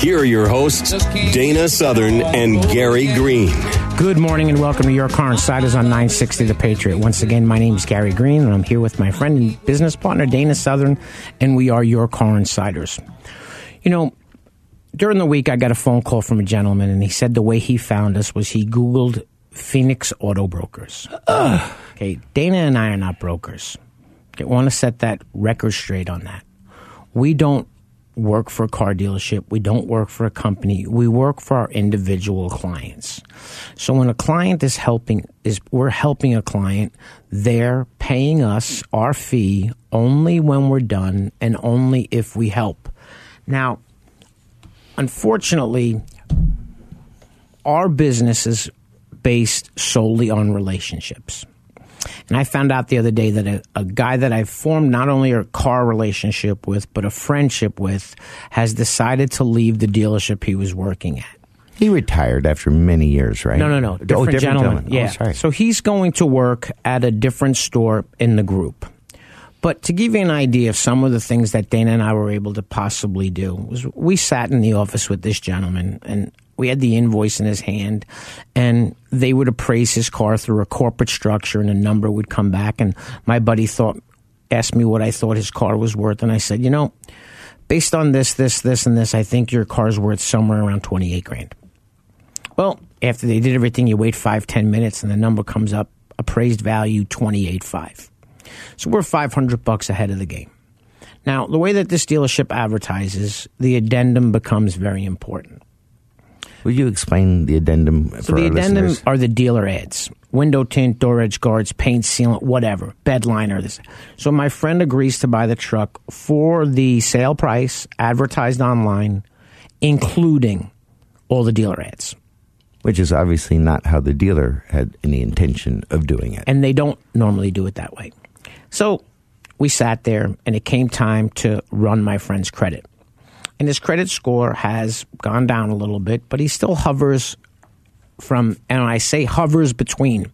Here are your hosts, Dana Southern and Gary Green. Good morning and welcome to Your Car Insiders on 960 The Patriot. Once again, my name is Gary Green and I'm here with my friend and business partner, Dana Southern, and we are Your Car Insiders. You know, during the week, I got a phone call from a gentleman and he said the way he found us was he Googled Phoenix Auto Brokers. Okay, Dana and I are not brokers. I want to set that record straight on that. We don't work for a car dealership. We don't work for a company. We work for our individual clients. So when a client is helping is we're helping a client, they're paying us our fee only when we're done and only if we help. Now, unfortunately, our business is based solely on relationships. And I found out the other day that a, a guy that I've formed not only a car relationship with, but a friendship with, has decided to leave the dealership he was working at. He retired after many years, right? No, no, no. Oh, different, oh, different gentleman. gentleman. Oh, yeah. Oh. So he's going to work at a different store in the group. But to give you an idea of some of the things that Dana and I were able to possibly do was we sat in the office with this gentleman and we had the invoice in his hand and they would appraise his car through a corporate structure and a number would come back and my buddy thought asked me what I thought his car was worth and I said, "You know, based on this, this, this and this, I think your car's worth somewhere around 28 grand." Well, after they did everything, you wait five, ten minutes, and the number comes up appraised value twenty eight five. So we're five hundred bucks ahead of the game. Now, the way that this dealership advertises, the addendum becomes very important. Will you explain the addendum So the addendum listeners? are the dealer ads. Window tint, door edge guards, paint sealant, whatever, bed liner. This. So my friend agrees to buy the truck for the sale price advertised online, including all the dealer ads. Which is obviously not how the dealer had any intention of doing it. and they don't normally do it that way. So we sat there, and it came time to run my friend's credit. And his credit score has gone down a little bit, but he still hovers from, and I say hovers between.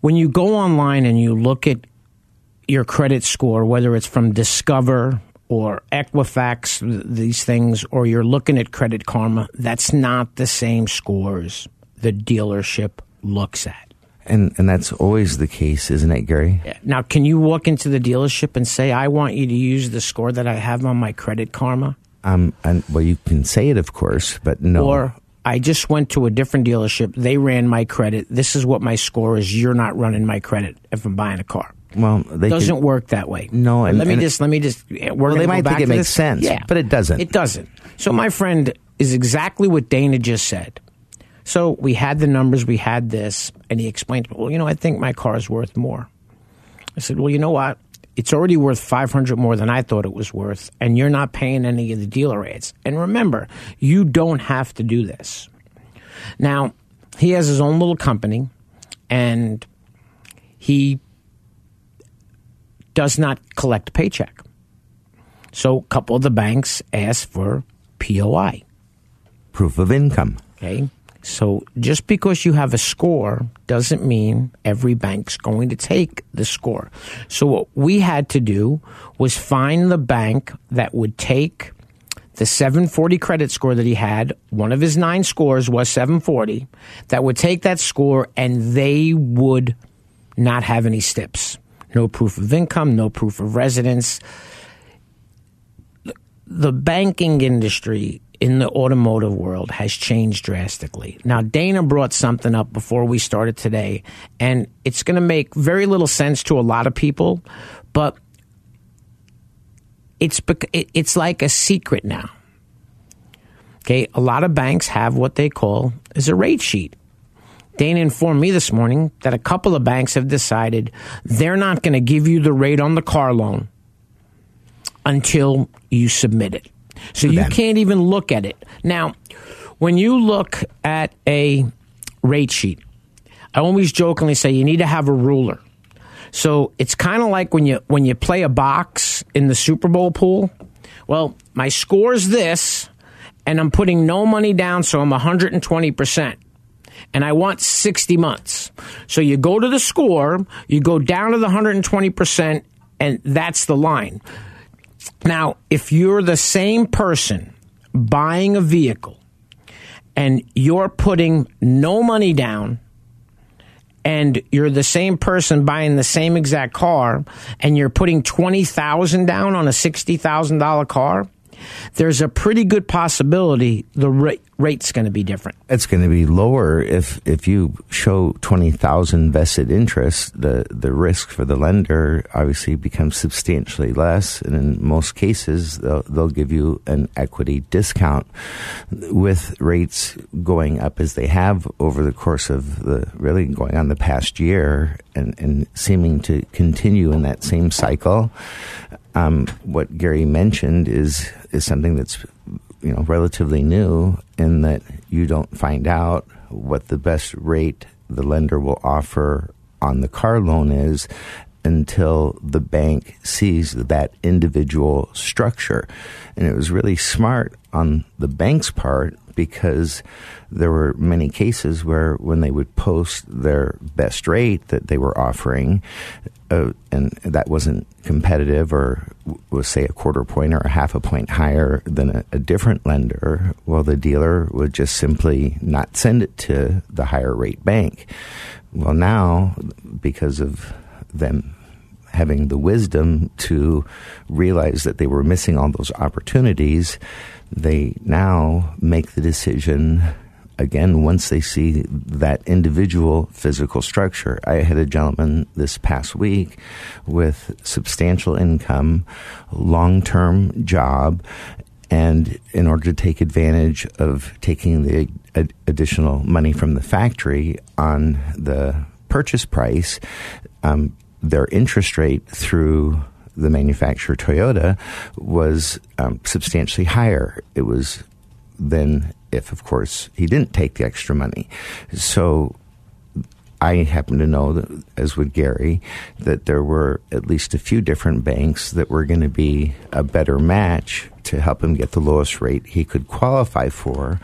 When you go online and you look at your credit score, whether it's from Discover or Equifax, these things, or you're looking at Credit Karma, that's not the same scores the dealership looks at. And and that's always the case, isn't it, Gary? Now, can you walk into the dealership and say, I want you to use the score that I have on my Credit Karma? Um, and well, you can say it, of course, but no. Or I just went to a different dealership. They ran my credit. This is what my score is. You're not running my credit if I'm buying a car. well, they doesn't could- work that way. No, and- let me and- just let me just. We're Well, they might think it makes this. sense, yeah, but it doesn't. It doesn't. So my friend is exactly what Dana just said. So we had the numbers, we had this, and he explained, to me, well, you know, I think my car is worth more. I said, well, you know what? It's already worth 500 more than I thought it was worth, and you're not paying any of the dealer ads. And remember, you don't have to do this. Now, he has his own little company, and he does not collect a paycheck. So a couple of the banks ask for POI. proof of income. Okay. So just because you have a score doesn't mean every bank's going to take the score. So what we had to do was find the bank that would take the 740 credit score that he had. One of his nine scores was 740. That would take that score and they would not have any steps. No proof of income, no proof of residence. The banking industry in the automotive world has changed drastically. Now, Dana brought something up before we started today, and it's going to make very little sense to a lot of people, but it's it's like a secret now. Okay, a lot of banks have what they call is a rate sheet. Dana informed me this morning that a couple of banks have decided they're not going to give you the rate on the car loan until you submit it. So you them. can't even look at it. Now, when you look at a rate sheet. I always jokingly say you need to have a ruler. So it's kind of like when you when you play a box in the Super Bowl pool. Well, my score's this, and I'm putting no money down, so I'm 120 percent and I want 60 months. So you go to the score, you go down to the 120%, and that's the line. Now, if you're the same person buying a vehicle and you're putting no money down, and you're the same person buying the same exact car and you're putting 20,000 down on a $60,000 car, there's a pretty good possibility the rate, rate's going to be different. It's going to be lower if if you show twenty thousand vested interest. The the risk for the lender obviously becomes substantially less, and in most cases they'll they'll give you an equity discount. With rates going up as they have over the course of the really going on the past year and, and seeming to continue in that same cycle, um, what Gary mentioned is is something that's you know relatively new in that you don't find out what the best rate the lender will offer on the car loan is until the bank sees that individual structure. And it was really smart on the bank's part because there were many cases where when they would post their best rate that they were offering, uh, and that wasn't competitive or was say a quarter point or a half a point higher than a, a different lender, well, the dealer would just simply not send it to the higher rate bank. Well, now because of them having the wisdom to realize that they were missing all those opportunities, they now make the decision again once they see that individual physical structure. I had a gentleman this past week with substantial income, long term job, and in order to take advantage of taking the ad- additional money from the factory on the purchase price, um, their interest rate through the manufacturer Toyota was um, substantially higher. It was than if, of course, he didn't take the extra money. So I happen to know that, as with Gary, that there were at least a few different banks that were going to be a better match to help him get the lowest rate he could qualify for.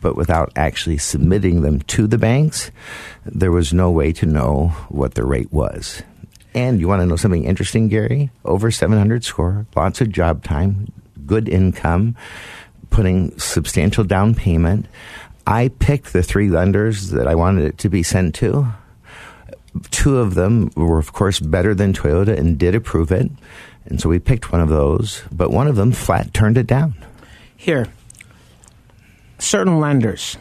But without actually submitting them to the banks, there was no way to know what the rate was. And you want to know something interesting, Gary? Over 700 score, lots of job time, good income, putting substantial down payment. I picked the three lenders that I wanted it to be sent to. Two of them were, of course, better than Toyota and did approve it. And so we picked one of those, but one of them flat turned it down. Here, certain lenders,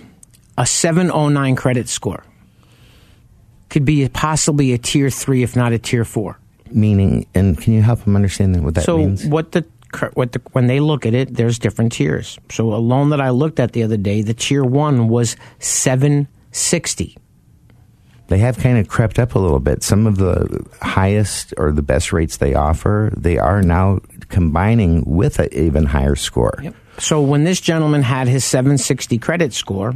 a 709 credit score could be possibly a tier three, if not a tier four. Meaning, and can you help them understand what that so means? what the what the, when they look at it, there's different tiers. So a loan that I looked at the other day, the tier one was seven sixty. They have kind of crept up a little bit. Some of the highest or the best rates they offer, they are now combining with an even higher score. Yep. So when this gentleman had his 760 credit score,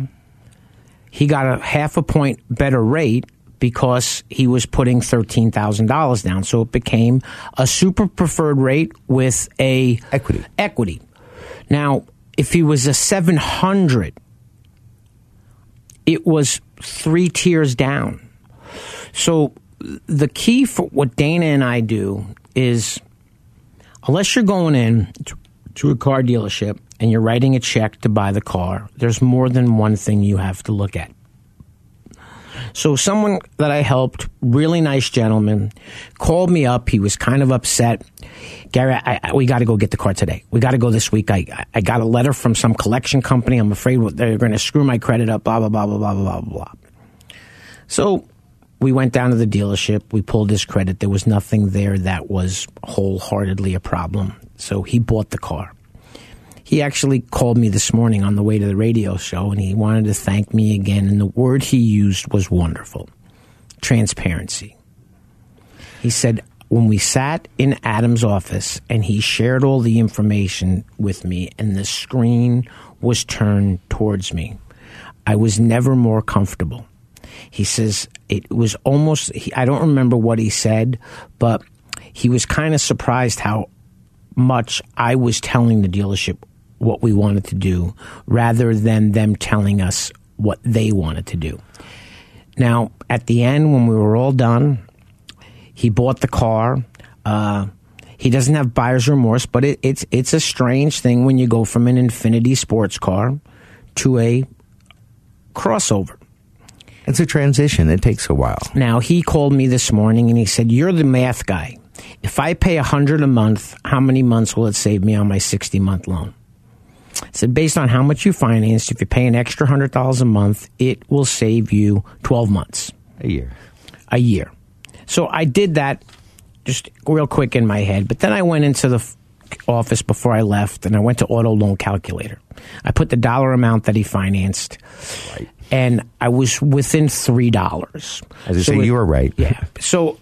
he got a half a point better rate because he was putting $13,000 down. So it became a super preferred rate with a Equity. Equity. Now, if he was a 700, it was three tiers down. So the key for what Dana and I do is unless you're going in to, to a car dealership and you're writing a check to buy the car, there's more than one thing you have to look at. So someone that I helped, really nice gentleman, called me up. He was kind of upset. Gary, I, I, we got to go get the car today. We got to go this week. I, I got a letter from some collection company. I'm afraid they're going to screw my credit up. Blah blah blah blah blah blah blah blah. So we went down to the dealership. We pulled his credit. There was nothing there that was wholeheartedly a problem. So he bought the car. He actually called me this morning on the way to the radio show and he wanted to thank me again. And the word he used was wonderful transparency. He said, when we sat in Adam's office and he shared all the information with me and the screen was turned towards me, I was never more comfortable. He says it was almost, I don't remember what he said, but he was kind of surprised how much I was telling the dealership what we wanted to do rather than them telling us what they wanted to do. Now, at the end, when we were all done, he bought the car. Uh, he doesn't have buyer's remorse, but it, it's it's a strange thing when you go from an Infiniti sports car to a crossover. It's a transition. It takes a while. Now he called me this morning and he said, "You're the math guy. If I pay a hundred a month, how many months will it save me on my sixty month loan?" I said, "Based on how much you financed, if you pay an extra hundred dollars a month, it will save you twelve months, A year. a year." So I did that just real quick in my head, but then I went into the f- office before I left and I went to auto loan calculator. I put the dollar amount that he financed. And I was within three dollars. As I say, you were right. Yeah. So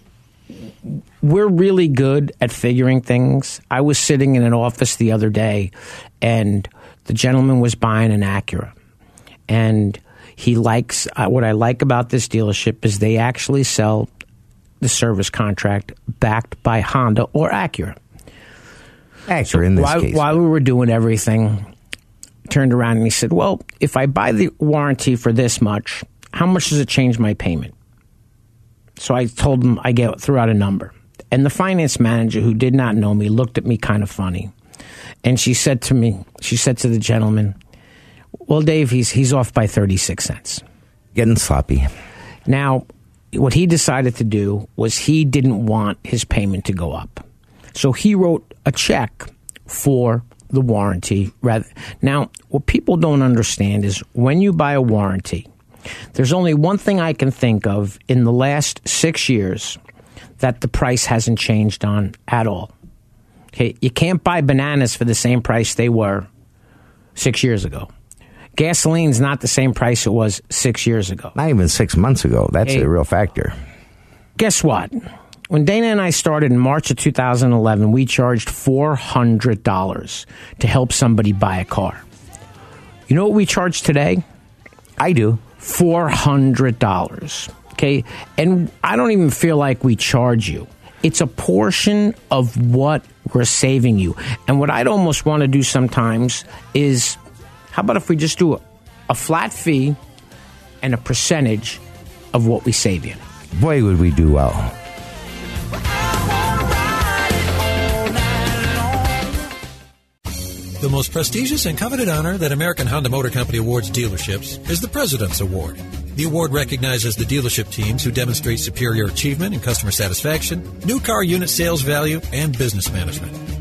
we're really good at figuring things. I was sitting in an office the other day, and the gentleman was buying an Acura, and he likes uh, what I like about this dealership is they actually sell the service contract backed by Honda or Acura. Actor in this while, case. while we were doing everything, turned around and he said, "Well, if I buy the warranty for this much, how much does it change my payment?" So I told him I get threw out a number, and the finance manager, who did not know me, looked at me kind of funny, and she said to me, she said to the gentleman, "Well, Dave, he's he's off by thirty six cents." Getting sloppy. Now, what he decided to do was he didn't want his payment to go up. So he wrote a check for the warranty rather Now, what people don't understand is when you buy a warranty, there's only one thing I can think of in the last 6 years that the price hasn't changed on at all. Okay, you can't buy bananas for the same price they were 6 years ago. Gasoline's not the same price it was 6 years ago. Not even six months ago. That's Hey. a real factor. guess what? When Dana and I started in March of 2011, we charged $400 to help somebody buy a car. You know what we charge today? I do. $400. Okay. And I don't even feel like we charge you. It's a portion of what we're saving you. And what I'd almost want to do sometimes is how about if we just do a, a flat fee and a percentage of what we save you? Boy, would we do well. The most prestigious and coveted honor that American Honda Motor Company awards dealerships is the President's Award. The award recognizes the dealership teams who demonstrate superior achievement in customer satisfaction, new car unit sales value, and business management.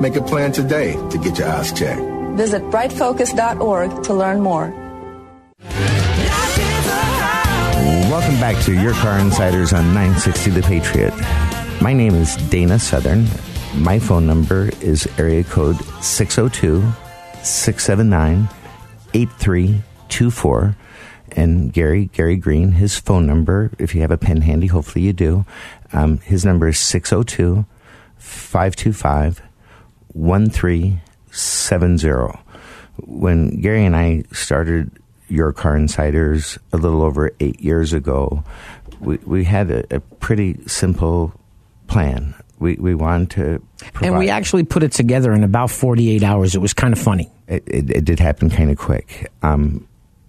Make a plan today to get your eyes checked. Visit brightfocus.org to learn more. Welcome back to Your Car Insiders on 960 The Patriot. My name is Dana Southern. My phone number is area code 602 679 8324. And Gary, Gary Green, his phone number, if you have a pen handy, hopefully you do, um, his number is 602 525 1370. When Gary and I started Your Car Insiders a little over eight years ago, we, we had a, a pretty simple plan. We, we wanted to. Provide, and we actually put it together in about 48 hours. It was kind of funny. It, it, it did happen kind of quick. Um,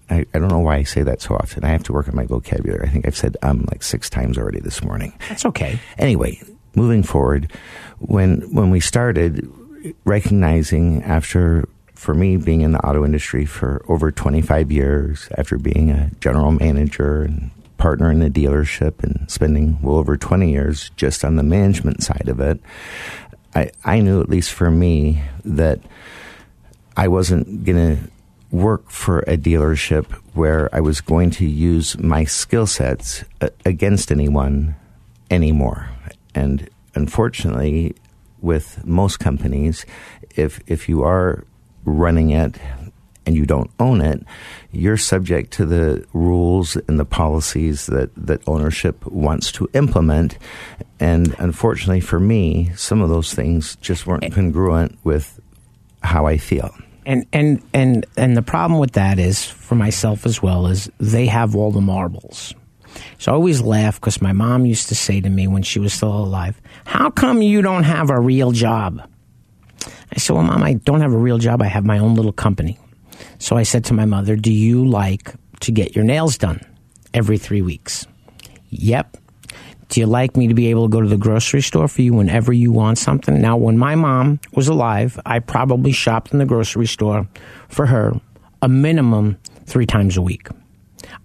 I, I, don't know why I say that so often. I have to work on my vocabulary. I think I've said um like six times already this morning. That's okay. Anyway, moving forward, when when we started recognizing after for me being in the auto industry for over 25 years, after being a general manager and partner in a dealership and spending well over 20 years just on the management side of it, I, I knew, at least for me, that I wasn't going to work for a dealership where I was going to use my skill sets against anyone anymore. And unfortunately, with most companies, if if you are running it and you don't own it, you're subject to the rules and the policies that, that ownership wants to implement. And unfortunately for me, some of those things just weren't congruent with how I feel. And and and and the problem with that is for myself as well is they have all the marbles. So I always laugh because my mom used to say to me when she was still alive, "How come you don't have a real job?" I said, "Well, mom, I don't have a real job. I have my own little company." So I said to my mother, "Do you like to get your nails done every 3 weeks?" "Yep." Do you like me to be able to go to the grocery store for you whenever you want something? Now, when my mom was alive, I probably shopped in the grocery store for her a minimum three times a week.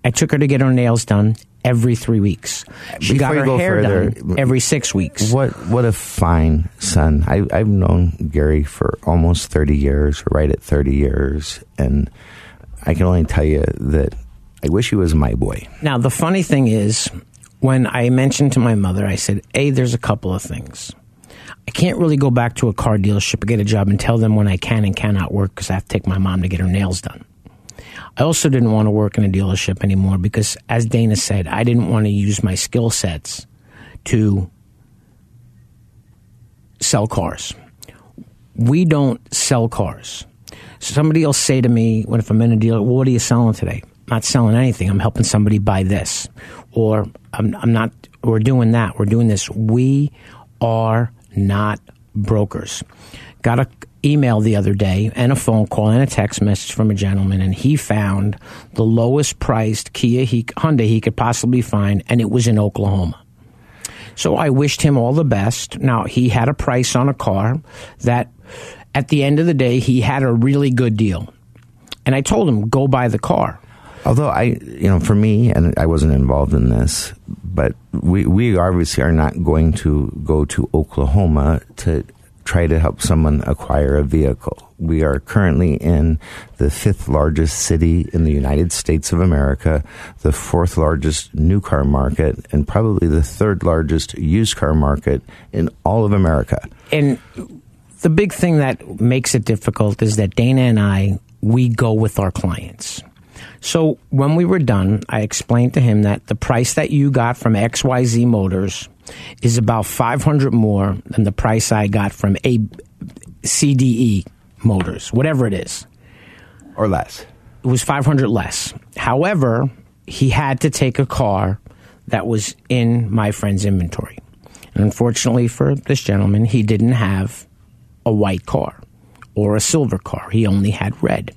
I took her to get her nails done every three weeks. She Before got her go hair further, done every six weeks. What what a fine son! I, I've known Gary for almost thirty years, right at thirty years, and I can only tell you that I wish he was my boy. Now, the funny thing is, when I mentioned to my mother, I said, A, there's a couple of things. I can't really go back to a car dealership or get a job and tell them when I can and cannot work because I have to take my mom to get her nails done. I also didn't want to work in a dealership anymore because, as Dana said, I didn't want to use my skill sets to sell cars. We don't sell cars. Somebody will say to me, when if I'm in a dealer, well, what are you selling today? I'm not selling anything. I'm helping somebody buy this, or I'm, I'm not. We're doing that. We're doing this. We are not brokers. Got a email the other day and a phone call and a text message from a gentleman, and he found the lowest priced Kia he, Hyundai he could possibly find, and it was in Oklahoma. So I wished him all the best. Now he had a price on a car that, at the end of the day, he had a really good deal, and I told him go buy the car. Although I, you know, for me, and I wasn't involved in this, but we, we obviously are not going to go to Oklahoma to try to help someone acquire a vehicle. We are currently in the fifth largest city in the United States of America, the fourth largest new car market, and probably the third largest used car market in all of America. And the big thing that makes it difficult is that Dana and I, we go with our clients. So when we were done, I explained to him that the price that you got from XYZ Motors is about 500 more than the price I got from a CDE Motors, whatever it is. Or less. It was 500 less. However, he had to take a car that was in my friend's inventory. And unfortunately for this gentleman, he didn't have a white car or a silver car. He only had red.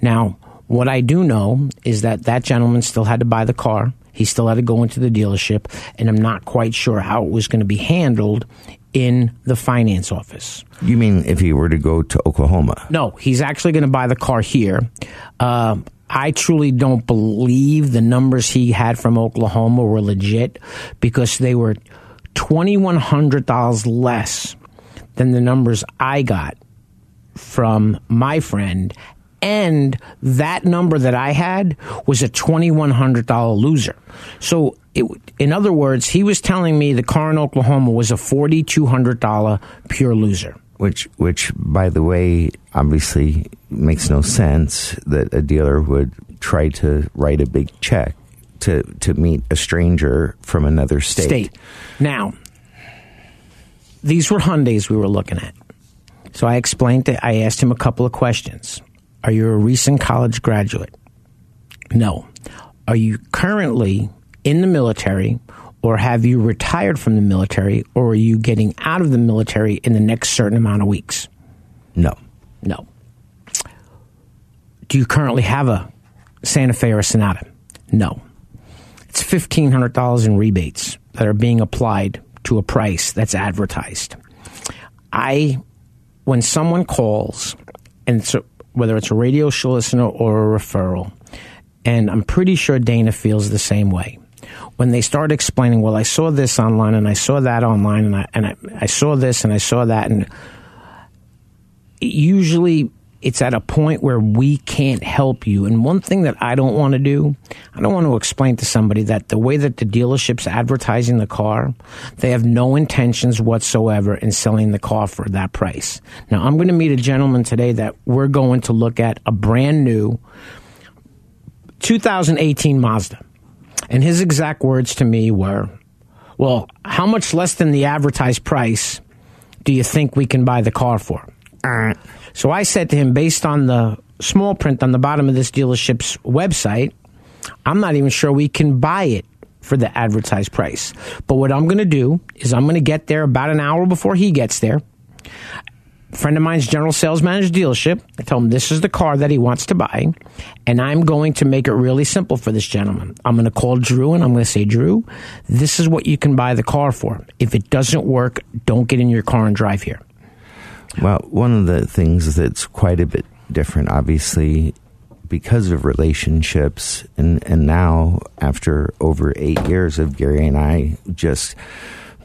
Now, What I do know is that that gentleman still had to buy the car. He still had to go into the dealership, and I'm not quite sure how it was going to be handled in the finance office. You mean if he were to go to Oklahoma? No, he's actually going to buy the car here. Uh, I truly don't believe the numbers he had from Oklahoma were legit because they were $2,100 less than the numbers I got from my friend. And that number that I had was a $2,100 loser. So, it, in other words, he was telling me the car in Oklahoma was a $4,200 pure loser. Which, which, by the way, obviously makes no sense that a dealer would try to write a big check to to meet a stranger from another state. State. Now, these were Hyundai's we were looking at. So I explained to, I asked him a couple of questions. Are you a recent college graduate? No. Are you currently in the military or have you retired from the military or are you getting out of the military in the next certain amount of weeks? No. No. Do you currently have a Santa Fe or a Sonata? No. It's $1,500 in rebates that are being applied to a price that's advertised. I, when someone calls, and a, whether it's a radio show listener or a referral, and I'm pretty sure Dana feels the same way. When they start explaining, well, I saw this online and I saw that online and I, and I, I saw this and I saw that, and usually it's at a point where we can't help you. And one thing that I don't want to do, I don't want to explain to somebody that the way that the dealership's advertising the car, they have no intentions whatsoever in selling the car for that price. Now, I'm going to meet a gentleman today that we're going to look at a brand new 2018 Mazda. And his exact words to me were, well, how much less than the advertised price do you think we can buy the car for? Uh, so I said to him, based on the small print on the bottom of this dealership's website, I'm not even sure we can buy it for the advertised price. But what I'm going to do is I'm going to get there about an hour before he gets there. A friend of mine's general sales manager dealership. I tell him this is the car that he wants to buy, and I'm going to make it really simple for this gentleman. I'm going to call Drew and I'm going to say, Drew, this is what you can buy the car for. If it doesn't work, don't get in your car and drive here. Well, one of the things that's quite a bit different, obviously, because of relationships, and, and now after over eight years of Gary and I just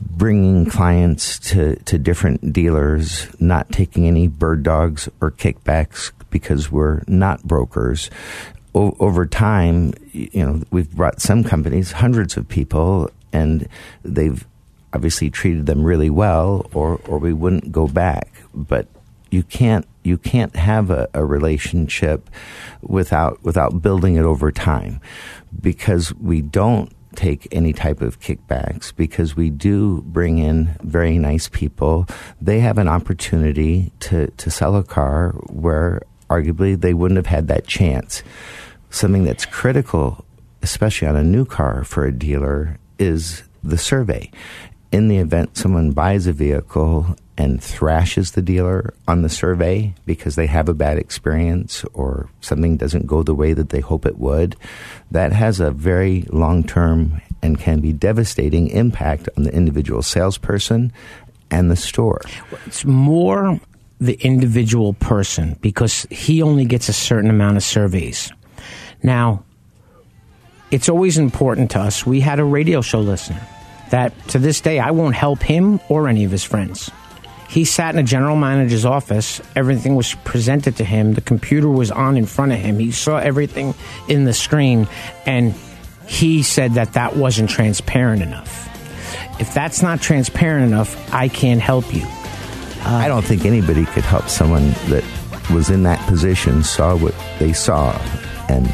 bringing clients to, to different dealers, not taking any bird dogs or kickbacks because we're not brokers. O- over time, you know, we've brought some companies, hundreds of people, and they've obviously treated them really well, or or we wouldn't go back. But you can't you can't have a, a relationship without without building it over time, because we don't take any type of kickbacks because we do bring in very nice people. They have an opportunity to, to sell a car where arguably they wouldn't have had that chance. Something that's critical, especially on a new car for a dealer, is the survey in the event someone buys a vehicle and thrashes the dealer on the survey because they have a bad experience or something doesn't go the way that they hope it would, that has a very long term and can be devastating impact on the individual salesperson and the store. It's more the individual person because he only gets a certain amount of surveys. Now, it's always important to us. We had a radio show listener that to this day I won't help him or any of his friends. He sat in a general manager's office. Everything was presented to him. The computer was on in front of him. He saw everything in the screen, and he said that that wasn't transparent enough. If that's not transparent enough, I can't help you. Uh, I don't think anybody could help someone that was in that position, saw what they saw, and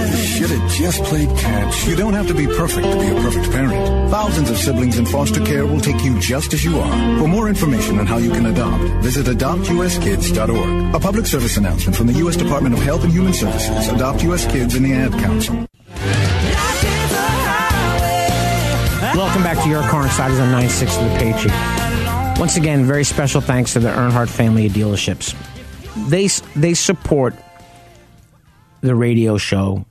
Should have just played catch. You don't have to be perfect to be a perfect parent. Thousands of siblings in foster care will take you just as you are. For more information on how you can adopt, visit adoptuskids.org. A public service announcement from the U.S. Department of Health and Human Services, Adopt U.S. Kids, and the Ad Council. Welcome back to Your Car Insiders on 96 of The Patriot. Once again, very special thanks to the Earnhardt family of dealerships. They they support the radio show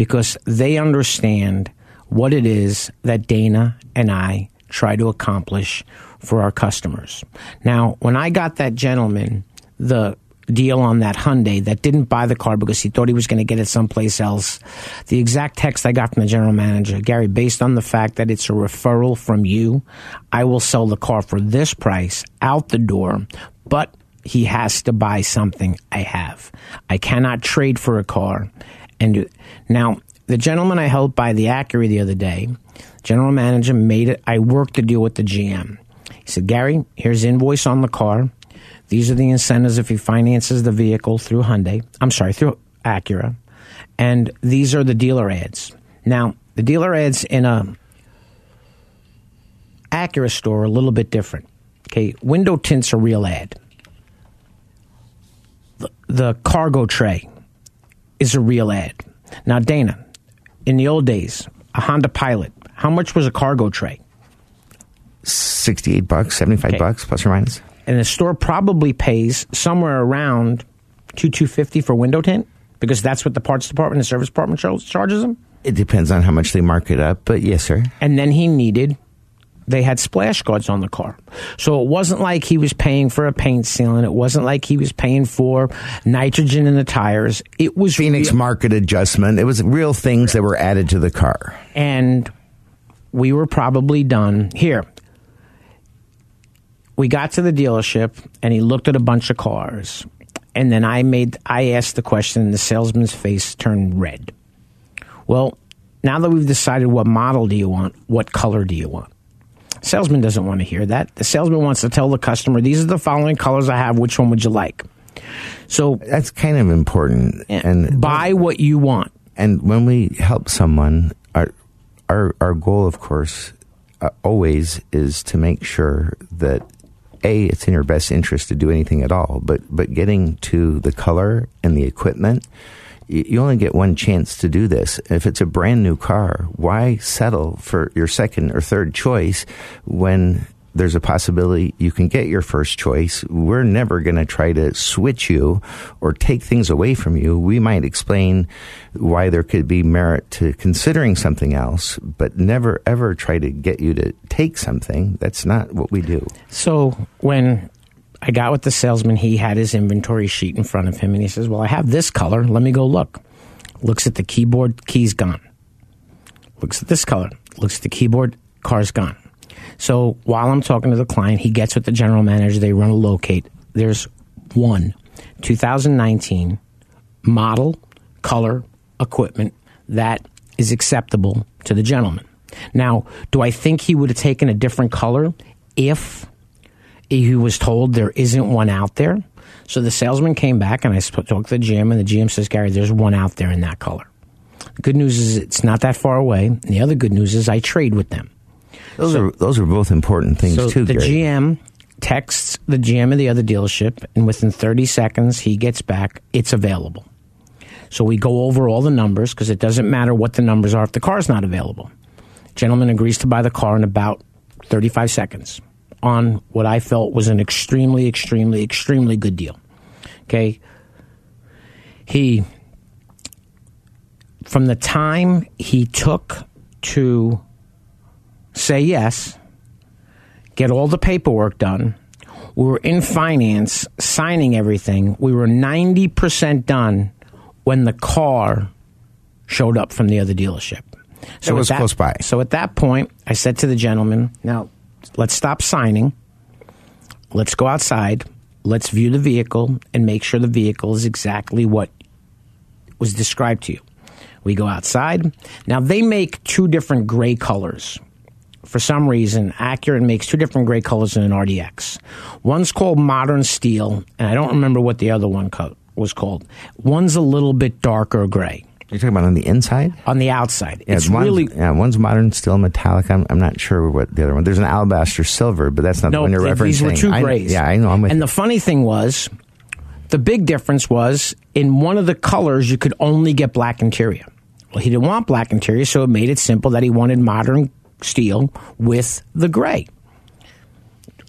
because they understand what it is that Dana and I try to accomplish for our customers. Now, when I got that gentleman the deal on that Hyundai that didn't buy the car because he thought he was going to get it someplace else. The exact text I got from the general manager, Gary, based on the fact that it's a referral from you, I will sell the car for this price out the door, but he has to buy something I have. I cannot trade for a car. And now, the gentleman I helped buy the Acura the other day, general manager made it. I worked the deal with the GM. He said, Gary, here's invoice on the car. These are the incentives if he finances the vehicle through Hyundai. I'm sorry, through Acura. And these are the dealer ads. Now, the dealer ads in a Acura store are a little bit different. Okay, window tints are real ad. The, the cargo tray is a real ad. Now, Dana, in the old days, a Honda Pilot, how much was a cargo tray? 68 bucks, 75 Okay. bucks, plus or minus. and the store probably pays somewhere around two two fifty for window tint because that's what the parts department and service department charges them? It depends on how much they mark it up, but yes, sir. And then he needed. They had splash guards on the car. So it wasn't like he was paying for a paint sealant. It wasn't like he was paying for nitrogen in the tires. It was Phoenix real- market adjustment. It was real things that were added to the car. and we were probably done here. We got to the dealership and he looked at a bunch of cars. And then I made I asked the question and the salesman's face turned red. Well, now that we've decided what model do you want, what color do you want? Salesman doesn't want to hear that. The salesman wants to tell the customer, these are the following colors I have, which one would you like? So that's kind of important. And buy what you want. And when we help someone, our our our goal, of course, uh, always is to make sure that a it's in your best interest to do anything at all. But but getting to the color and the equipment, you only get one chance to do this. If it's a brand new car, why settle for your second or third choice when there's a possibility you can get your first choice. We're never going to try to switch you or take things away from you. We might explain why there could be merit to considering something else, but never ever try to get you to take something. That's not what we do. So when I got with the salesman, he had his inventory sheet in front of him, and he says, "Well, I have this color. Let me go look." Looks at the keyboard, key's gone. Looks at this color, looks at the keyboard, car's gone. So while I'm talking to the client, he gets with the general manager. They run a locate. There's one 2019 model, color, equipment that is acceptable to the gentleman. Now, do I think he would have taken a different color if he was told there isn't one out there? So the salesman came back and I spoke to the GM, and the GM says, Gary, there's one out there in that color. The good news is it's not that far away. And the other good news is I trade with them. Those are those are both important things So too. the Gary. GM texts the GM of the other dealership, and within 30 seconds, he gets back, it's available. So we go over all the numbers because it doesn't matter what the numbers are if the car's not available. Gentleman agrees to buy the car in about 35 seconds on what I felt was an extremely, extremely, extremely good deal. Okay. He, from the time he took to say yes, get all the paperwork done. We were in finance, signing everything. We were 90% done when the car showed up from the other dealership. So it was at close by. So at that point, I said to the gentleman, now let's stop signing. Let's go outside. Let's view the vehicle and make sure the vehicle is exactly what was described to you. We go outside. Now they make two different gray colors. For some reason, Acura makes two different gray colors in an RDX. One's called Modern Steel, and I don't remember what the other one co- was called. One's a little bit darker gray. You're talking about on the inside? On the outside. Yeah, it's one's, really yeah, one's modern, steel metallic. I'm, I'm not sure what the other one. There's an alabaster silver, but that's not the one you're referencing. These were two I- yeah, I know. I'm with and the funny thing was, the big difference was in one of the colors you could only get black interior. Well, he didn't want black interior, so it made it simple that he wanted modern steel with the gray.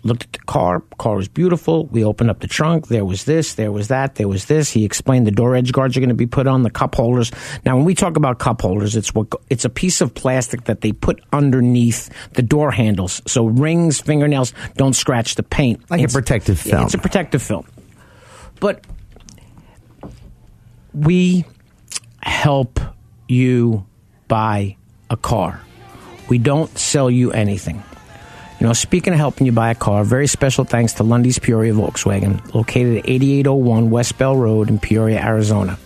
Looked at the car. Car was beautiful. We opened up the trunk. There was this. There was that. There was this. He explained the door edge guards are going to be put on the cup holders. Now, when we talk about cup holders, it's what it's a piece of plastic that they put underneath the door handles, so rings, fingernails don't scratch the paint. Like a protective film. it's a protective film. But we help you buy a car. We don't sell you anything. You know, speaking of helping you buy a car, very special thanks to Lunde's Peoria Volkswagen, located at 8801 West Bell Road in Peoria, Arizona.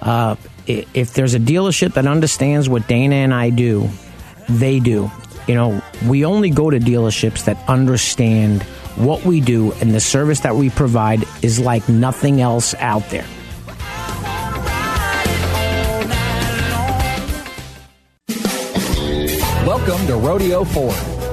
Uh, if there's a dealership that understands what Dana and I do, they do. You know, we only go to dealerships that understand what we do, and the service that we provide is like nothing else out there. Welcome to Rodeo Ford,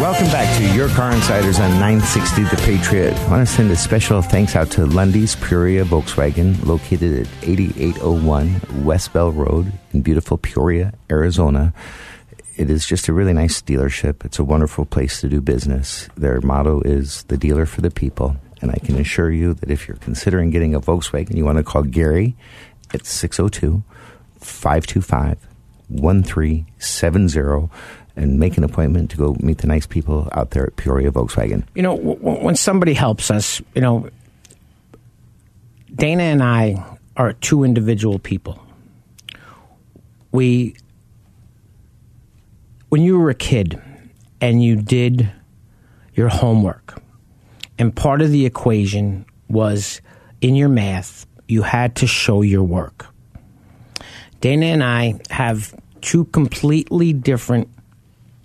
Welcome back to Your Car Insiders on 960 The Patriot. I want to send a special thanks out to Lunde's Peoria Volkswagen, located at 8801 West Bell Road in beautiful Peoria, Arizona. it is just a really nice dealership. It's a wonderful place to do business. Their motto is the dealer for the people. And I can assure you that if you're considering getting a Volkswagen, you want to call Gary at 602 525 1370 and make an appointment to go meet the nice people out there at Peoria Volkswagen. You know, w- when somebody helps us, you know, Dana and I are two individual people. We, when you were a kid and you did your homework, and part of the equation was in your math, you had to show your work. Dana and I have two completely different,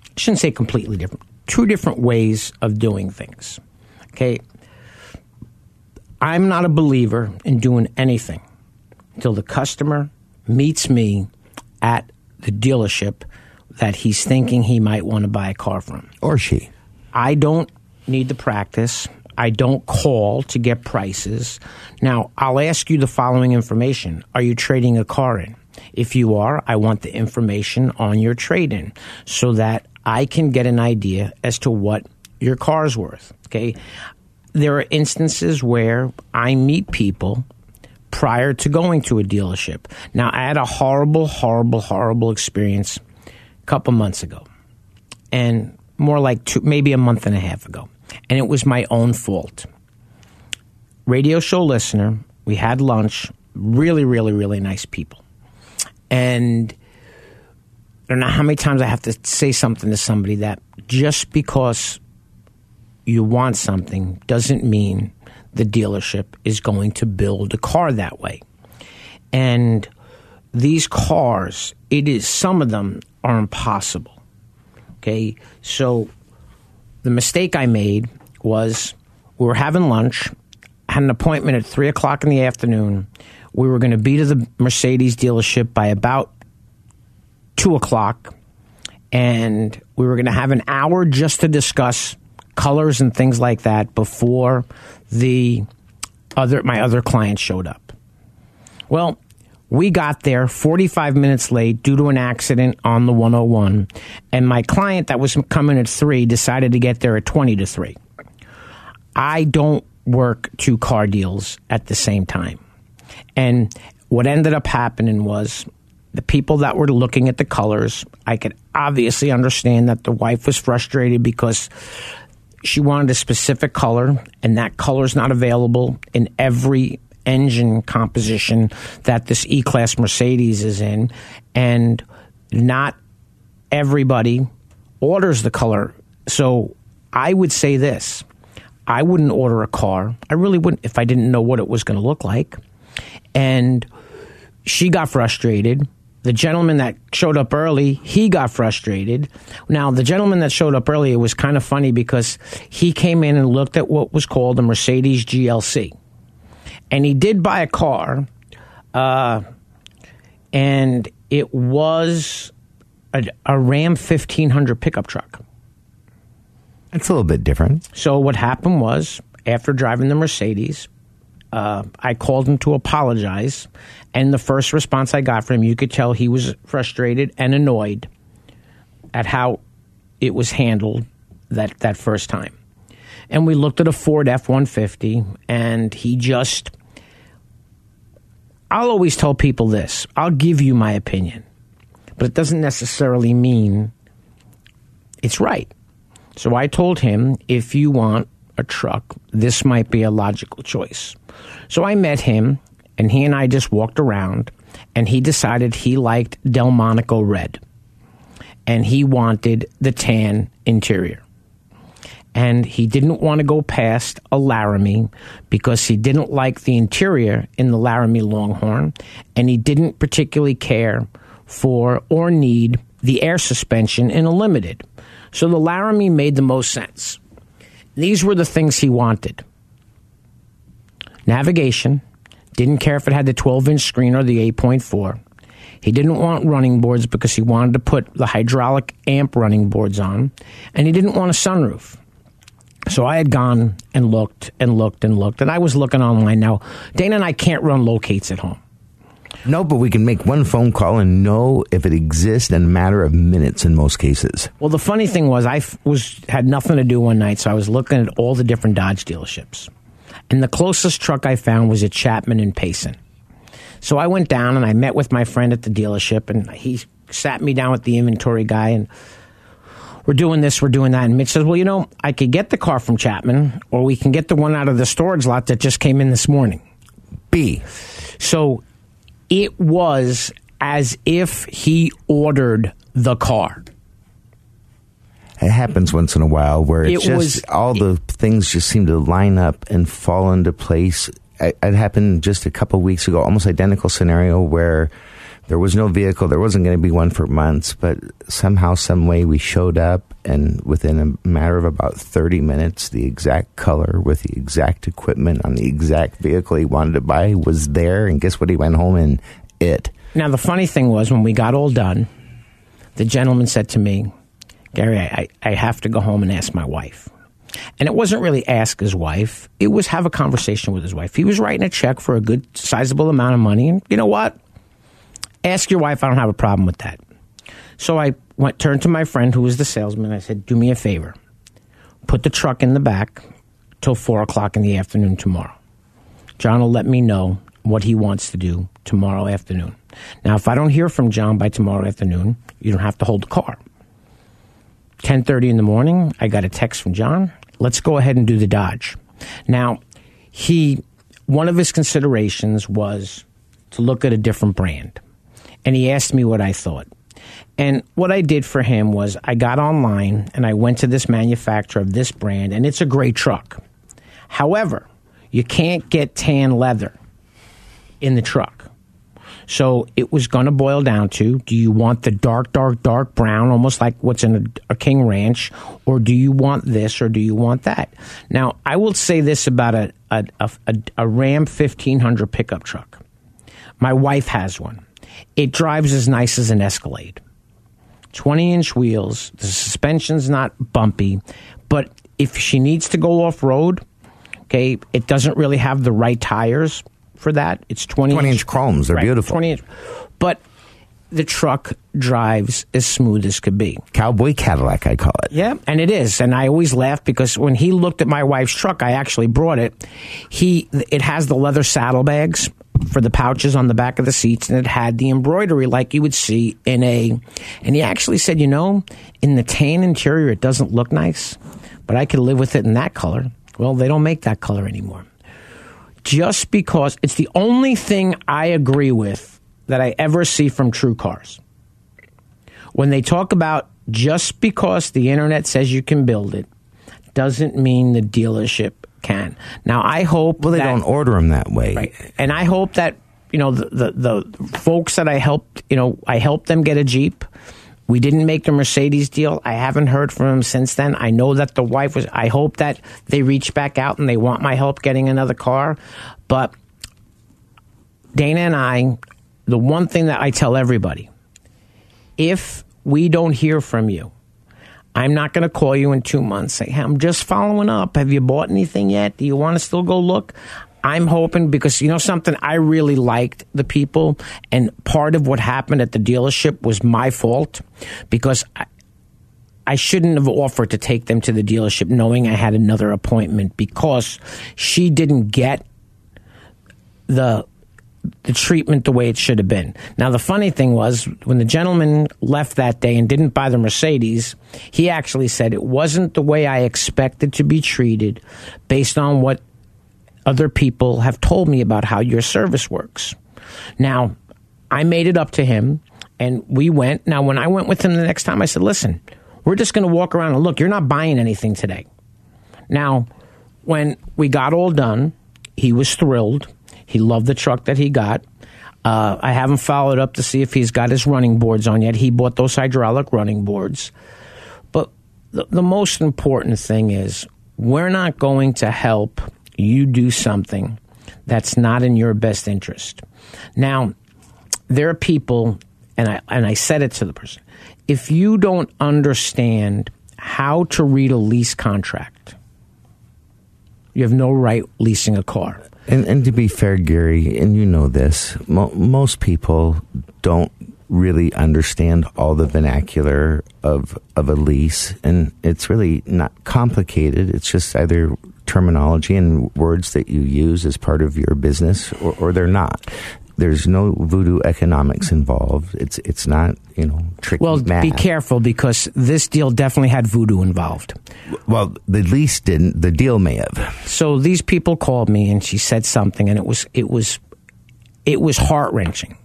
I shouldn't say completely different, two different ways of doing things. Okay. I'm not a believer in doing anything until the customer meets me at the dealership that he's thinking he might want to buy a car from. Or she. I don't need the practice. I don't call to get prices. Now, I'll ask you the following information Are you trading a car in? If you are, I want the information on your trade in so that I can get an idea as to what your car's worth. Okay. There are instances where I meet people prior to going to a dealership. Now, I had a horrible, horrible, horrible experience a couple months ago, and more like two, maybe a month and a half ago, and it was my own fault. Radio show listener, we had lunch, really, really, really nice people. And I don't know how many times I have to say something to somebody that just because you want something doesn't mean the dealership is going to build a car that way. And these cars, it is some of them are impossible. Okay, so the mistake I made was we were having lunch, had an appointment at three o'clock in the afternoon. We were going to be to the Mercedes dealership by about two o'clock, and we were going to have an hour just to discuss colors and things like that before the other my other client showed up. Well, we got there 45 minutes late due to an accident on the 101, and my client that was coming at 3 decided to get there at 20 to 3. I don't work two car deals at the same time. And what ended up happening was the people that were looking at the colors, I could obviously understand that the wife was frustrated because she wanted a specific color, and that color is not available in every engine composition that this E Class Mercedes is in. And not everybody orders the color. So I would say this I wouldn't order a car. I really wouldn't if I didn't know what it was going to look like. And she got frustrated. The gentleman that showed up early, he got frustrated. Now, the gentleman that showed up early, it was kind of funny because he came in and looked at what was called a Mercedes GLC. And he did buy a car, uh, and it was a, a Ram 1500 pickup truck. It's a little bit different. So what happened was, after driving the Mercedes, uh, I called him to apologize, and the first response I got from him, you could tell he was frustrated and annoyed at how it was handled that that first time. And we looked at a Ford F one fifty, and he just. I'll always tell people this: I'll give you my opinion, but it doesn't necessarily mean it's right. So I told him, if you want a truck, this might be a logical choice. So I met him, and he and I just walked around, and he decided he liked Delmonico red, and he wanted the tan interior. And he didn't want to go past a Laramie because he didn't like the interior in the Laramie Longhorn, and he didn't particularly care for or need the air suspension in a limited. So the Laramie made the most sense. These were the things he wanted navigation, didn't care if it had the 12 inch screen or the 8.4. He didn't want running boards because he wanted to put the hydraulic amp running boards on, and he didn't want a sunroof. So I had gone and looked and looked and looked, and I was looking online. Now, Dana and I can't run locates at home. No, but we can make one phone call and know if it exists in a matter of minutes in most cases. Well, the funny thing was, I f- was had nothing to do one night, so I was looking at all the different Dodge dealerships, and the closest truck I found was at Chapman and Payson. So I went down and I met with my friend at the dealership, and he sat me down with the inventory guy, and we're doing this, we're doing that. And Mitch says, Well, you know, I could get the car from Chapman, or we can get the one out of the storage lot that just came in this morning. B. So it was as if he ordered the car. It happens once in a while where it's It just was- all the things just seem to line up and fall into place. It, it happened just a couple weeks ago, almost identical scenario where there was no vehicle, there wasn't going to be one for months, but somehow, some way, we showed up, and within a matter of about thirty minutes, the exact color with the exact equipment on the exact vehicle he wanted to buy was there. And guess what? He went home and it. Now, the funny thing was, when we got all done, the gentleman said to me, Gary, I, I have to go home and ask my wife. And it wasn't really ask his wife, it was have a conversation with his wife. He was writing a check for a good, sizable amount of money. And you know what? Ask your wife, I don't have a problem with that. So I went, turned to my friend who was the salesman. I said, Do me a favor. Put the truck in the back till four o'clock in the afternoon tomorrow. John will let me know what he wants to do tomorrow afternoon. Now, if I don't hear from John by tomorrow afternoon, you don't have to hold the car. 10:30 in the morning, I got a text from John. Let's go ahead and do the Dodge. Now, he one of his considerations was to look at a different brand. And he asked me what I thought. And what I did for him was I got online and I went to this manufacturer of this brand and it's a great truck. However, you can't get tan leather in the truck. So it was going to boil down to do you want the dark, dark, dark brown, almost like what's in a, a King Ranch, or do you want this or do you want that? Now, I will say this about a, a, a, a- Ram 1500 pickup truck. My wife has one. It drives as nice as an Escalade. 20 inch wheels, the suspension's not bumpy, but if she needs to go off road, okay, it doesn't really have the right tires for that. It's 20, 20 inch chromes, they're Right, beautiful. 20 inch. But the truck drives as smooth as could be. Cowboy Cadillac, I call it. Yeah, and it is. And I always laugh because when he looked at my wife's truck, I actually brought it. He it has the leather saddlebags for the pouches on the back of the seats and it had the embroidery like you would see in a and he actually said, "You know, in the tan interior it doesn't look nice, but I could live with it in that color." Well, they don't make that color anymore. Just because it's the only thing I agree with that I ever see from TrueCars when they talk about just because the internet says you can build it doesn't mean the dealership can. Now, I hope Well, they that- don't order them that way. Right. And I hope that, you know, the, the, the folks that I helped, you know, I helped them get a Jeep. We didn't make the Mercedes deal. I haven't heard from him since then. I know that the wife was, I hope that they reach back out and they want my help getting another car. But Dana and I, the one thing that I tell everybody, if we don't hear from you, I'm not going to call you in two months. Say, hey, I'm just following up. Have you bought anything yet? Do you want to still go look? I'm hoping because you know something, I really liked the people, and part of what happened at the dealership was my fault because I, I shouldn't have offered to take them to the dealership knowing I had another appointment because she didn't get the the treatment the way it should have been. Now, the funny thing was, when the gentleman left that day and didn't buy the Mercedes, he actually said it wasn't the way I expected to be treated based on what other people have told me about how your service works. Now, I made it up to him and we went. Now, when I went with him the next time, I said, listen, we're just going to walk around and look. You're not buying anything today. Now, when we got all done, he was thrilled. He loved the truck that he got. Uh, I haven't followed up to see if he's got his running boards on yet. He bought those hydraulic running boards. But the, the most important thing is we're not going to help you do something that's not in your best interest. Now, there are people, and I, and I said it to the person if you don't understand how to read a lease contract, you have no right leasing a car. And, and to be fair, Gary, and you know this, mo- most people don't really understand all the vernacular of of a lease, and it's really not complicated. It's just either terminology and words that you use as part of your business, or, or they're not. There's no voodoo economics involved. It's it's not you know tricky Well, math. be careful because this deal definitely had voodoo involved. Well, the lease didn't. The deal may have. So these people called me and she said something and it was it was it was heart wrenching.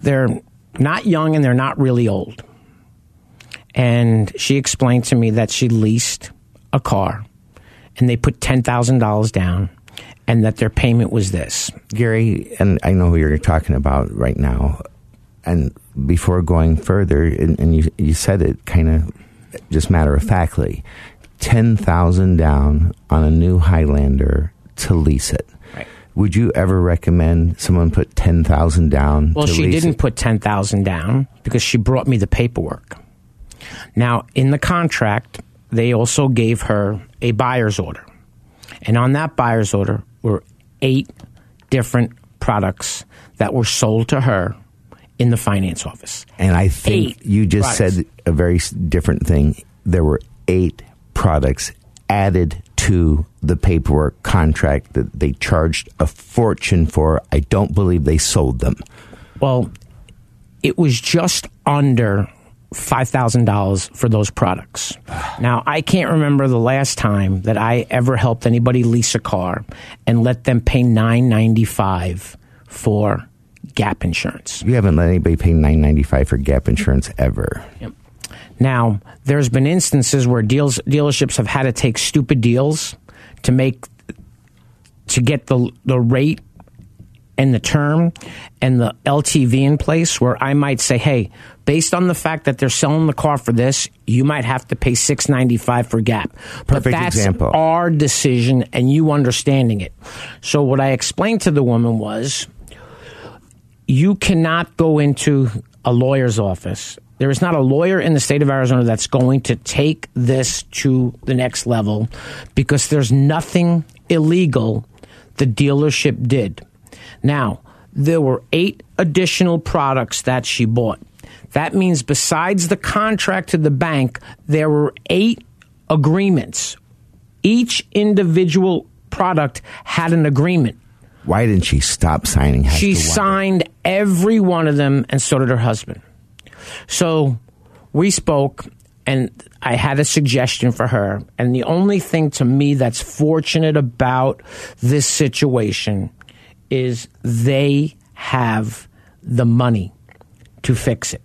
They're not young and they're not really old. And she explained to me that she leased a car and they put ten thousand dollars down and that their payment was this. Gary, and I know who you're talking about right now. And before going further, and, and you you said it kind of just matter of factly, ten thousand down on a new Highlander to lease it. Would you ever recommend someone put ten thousand down? Well, she didn't It? put 10,000 down because she brought me the paperwork. Now, in the contract, they also gave her a buyer's order. And on that buyer's order were eight different products that were sold to her in the finance office. And I think Eight you just products. said a very different thing. There were eight products added to the paperwork contract that they charged a fortune for. I don't believe they sold them. Well, it was just under $5,000 for those products. Now, I can't remember the last time that I ever helped anybody lease a car and let them pay 995 for gap insurance. You haven't let anybody pay nine ninety five for gap insurance ever. Now, there's been instances where deals dealerships have had to take stupid deals to make to get the the rate and the term and the LTV in place where I might say, "Hey, based on the fact that they're selling the car for this, you might have to pay 695 for gap." but Perfect that's example. our decision and you understanding it. So what I explained to the woman was you cannot go into a lawyer's office. There is not a lawyer in the state of Arizona that's going to take this to the next level because there's nothing illegal the dealership did. Now, there were eight additional products that she bought. That means besides the contract to the bank, there were eight agreements. Each individual product had an agreement. Why didn't she stop signing? She signed every one of them, and so did her husband. So we spoke, and I had a suggestion for her. And the only thing to me that's fortunate about this situation is they have the money to fix it.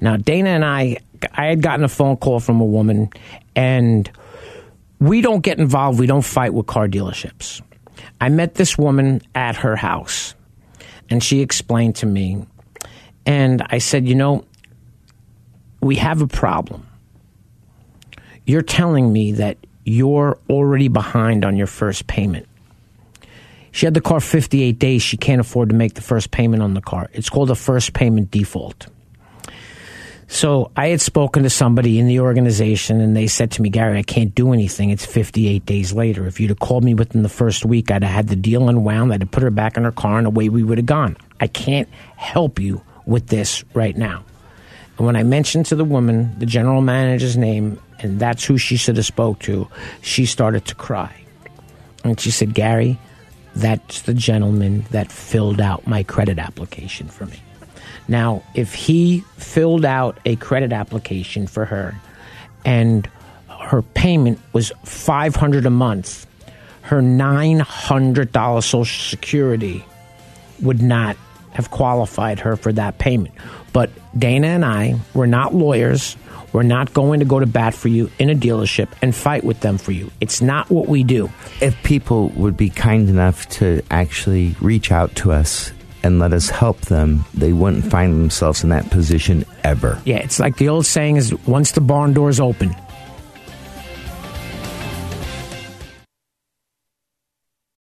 Now, Dana and I, I had gotten a phone call from a woman, and we don't get involved, we don't fight with car dealerships. I met this woman at her house, and she explained to me, and I said, You know, we have a problem. You're telling me that you're already behind on your first payment. She had the car 58 days. She can't afford to make the first payment on the car. It's called a first payment default. So I had spoken to somebody in the organization, and they said to me, Gary, I can't do anything. It's 58 days later. If you'd have called me within the first week, I'd have had the deal unwound. I'd have put her back in her car, and away we would have gone. I can't help you with this right now. And when I mentioned to the woman the general manager's name, and that's who she should have spoke to, she started to cry. And she said, Gary, that's the gentleman that filled out my credit application for me. Now, if he filled out a credit application for her and her payment was 500 a month, her $900 social security would not have qualified her for that payment. But Dana and I, we're not lawyers. We're not going to go to bat for you in a dealership and fight with them for you. It's not what we do. If people would be kind enough to actually reach out to us and let us help them, they wouldn't find themselves in that position ever. Yeah, it's like the old saying is once the barn door's open,